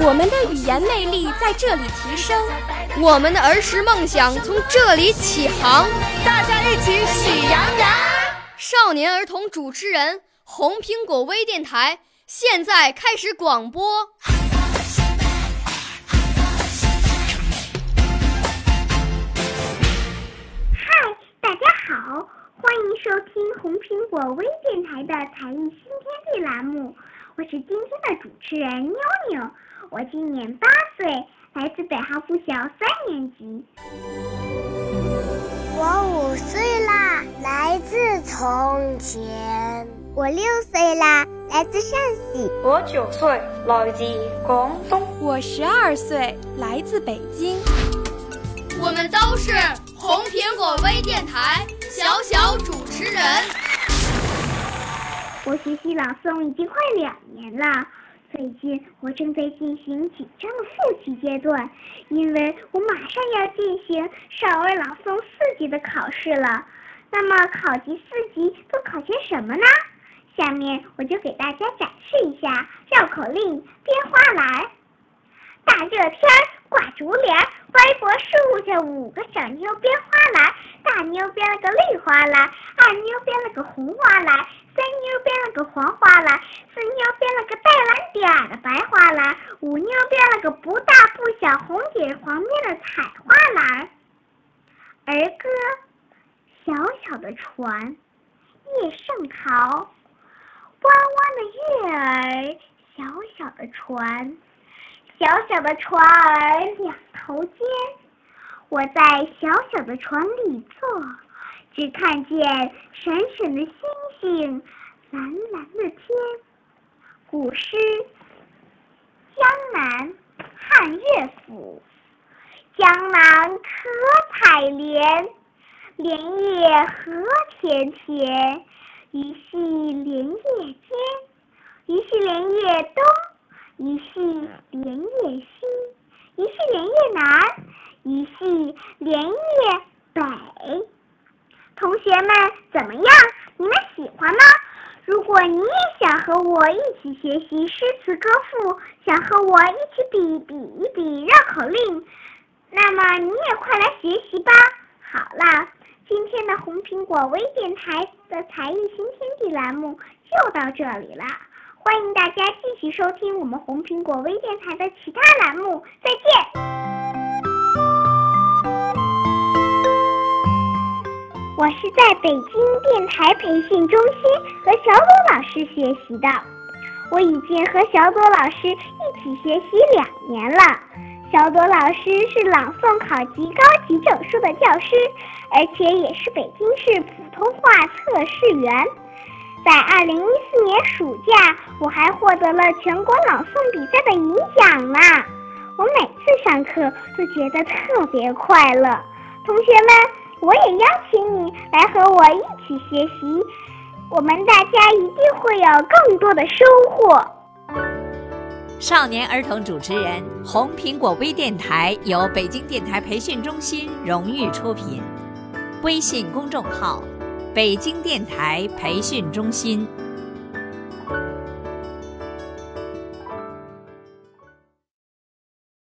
我们的语言魅力在这里提升，我们的儿时梦想从这里起航。大家一起喜羊羊。少年儿童主持人，红苹果微电台。现在开始广播。嗨，大家好，欢迎收听红苹果微电台的才艺新天地栏目，我是今天的主持人妞妞，我今年八岁，来自北航附小三年级。我五岁啦，来自从前。我六岁啦，来自陕西。我九岁，来自广东。我十二岁，来自北京。我们都是红苹果微电台小小主持人。我学习朗诵已经快两年了，最近我正在进行紧张的复习阶段，因为我马上要进行少儿朗诵四级的考试了。那么考级四级都考些什么呢？下面我就给大家展示一下绕口令编花篮。大热天儿挂竹帘，歪脖树下五个小妞编花篮。妞编了个绿花篮，二妞编了个红花篮，三妞编了个黄花篮，四妞编了个带蓝点的白花篮，五妞编了个不大不小、红底黄边的彩花篮。儿歌：小小的船，叶圣陶。弯弯的月儿，小小的船，小小的船儿两头尖。我在小小的船里坐，只看见闪闪的星星，蓝蓝的天。古诗《江南》汉乐府：江南可采莲，莲叶何田田。一系莲叶间，一系莲叶东，一系莲叶西，一系莲叶南，系莲叶北。同学们怎么样？你们喜欢吗？如果你也想和我一起学习诗词歌赋，想和我一起比比一比绕口令，那么你也快来学习吧。好了。今天的红苹果微电台的才艺新天地栏目就到这里了，欢迎大家继续收听我们红苹果微电台的其他栏目，再见。我是在北京电台培训中心和小朵老师学习的，我已经和小朵老师一起学习两年了。小朵老师是朗诵考级高级证书的教师，而且也是北京市普通话测试员。在二零一四年暑假，我还获得了全国朗诵比赛的银奖呢。我每次上课都觉得特别快乐。同学们，我也邀请你来和我一起学习，我们大家一定会有更多的收获。少年儿童主持人，红苹果微电台由北京电台培训中心荣誉出品，微信公众号：北京电台培训中心。